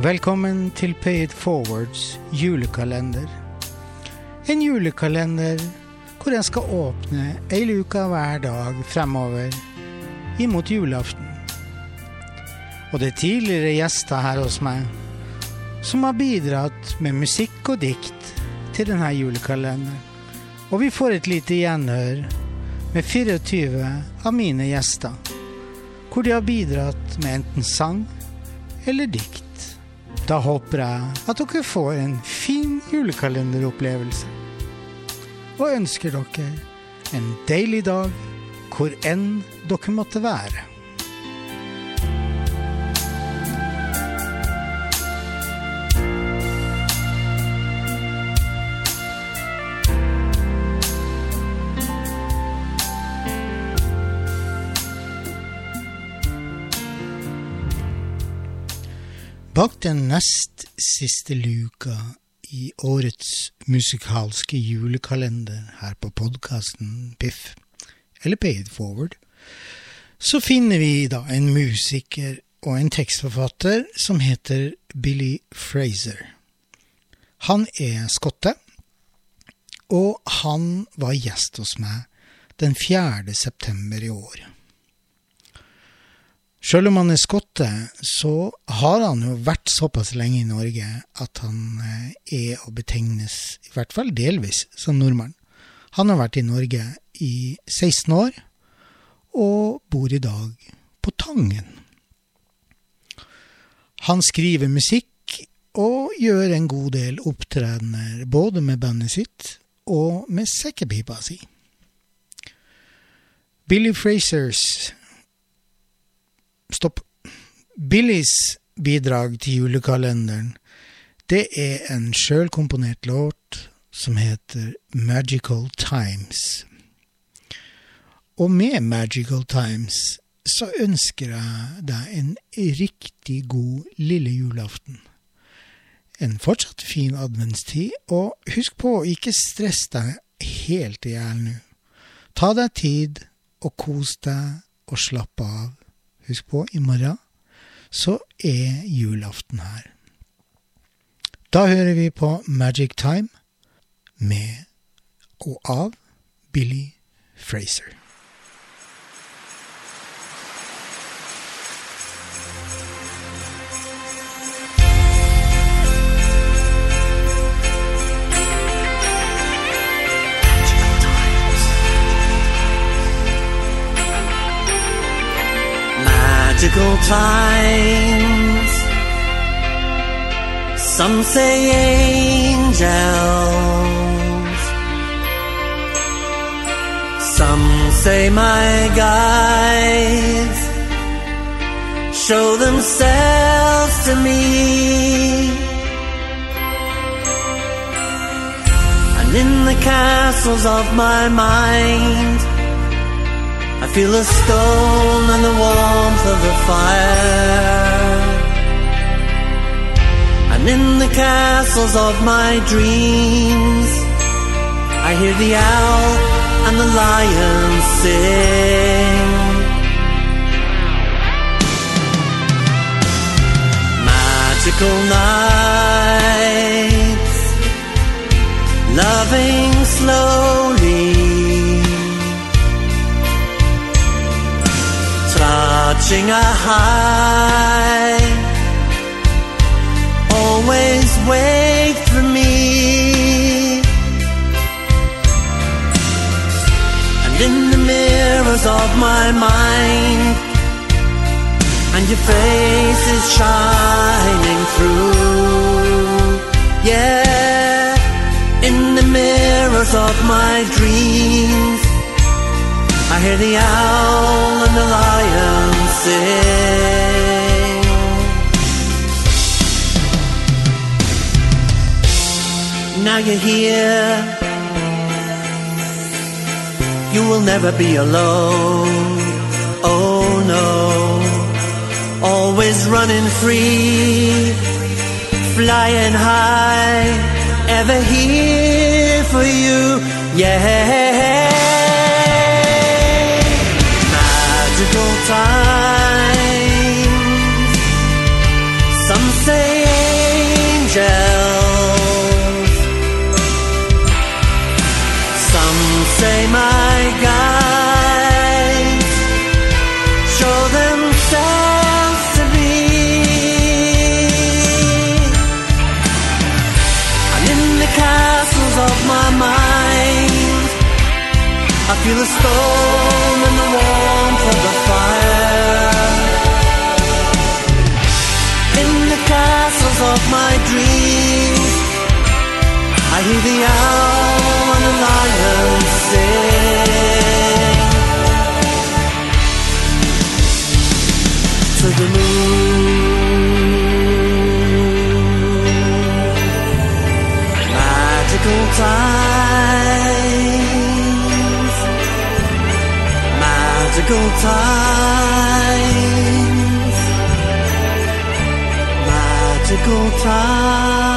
Velkommen til Pay It Forwards julekalender. En julekalender hvor en skal åpne ei luke hver dag fremover imot julaften. Og det er tidligere gjester her hos meg som har bidratt med musikk og dikt til denne julekalenderen. Og vi får et lite gjenhør med 24 av mine gjester, hvor de har bidratt med enten sang eller dikt. Da håper jeg at dere får en fin julekalenderopplevelse. Og ønsker dere en deilig dag hvor enn dere måtte være. Bak den nest siste luka i årets musikalske julekalender her på podkasten Piff, eller Pay It Forward, så finner vi da en musiker og en tekstforfatter som heter Billy Fraser. Han er skotte, og han var gjest hos meg den 4. september i år. Sjøl om han er skotte, så har han jo vært såpass lenge i Norge at han eh, er å betegnes, i hvert fall delvis, som nordmann. Han har vært i Norge i 16 år, og bor i dag på Tangen. Han skriver musikk og gjør en god del opptredener både med bandet sitt og med sekkepipa si. Billy Frasers Stopp. Billys bidrag til julekalenderen, det er en sjølkomponert låt som heter Magical Times. Og med Magical Times så ønsker jeg deg en riktig god lille julaften. En fortsatt fin adventstid, og husk på å ikke stresse deg helt i hjel nå. Ta deg tid og kos deg og slapp av. Husk på, i morgen så er julaften her. Da hører vi på Magic Time med og av Billy Fraser. Magical times. Some say angels, some say my guides show themselves to me. And in the castles of my mind, I feel the stone and the warmth of the fire. And in the castles of my dreams, I hear the owl and the lion sing. Magical nights, loving slowly. Touching a high. Always wait for me. And in the mirrors of my mind, and your face is shining through. Yeah, in the mirrors of my dreams. I hear the owl and the lion you're here. You will never be alone. Oh no. Always running free. Flying high. Ever here for you. Yeah. Feel the storm in the warmth of the fire. In the castles of my dreams, I hear the owl and the lion sing. To the moon, magical times, magical times. Magical times.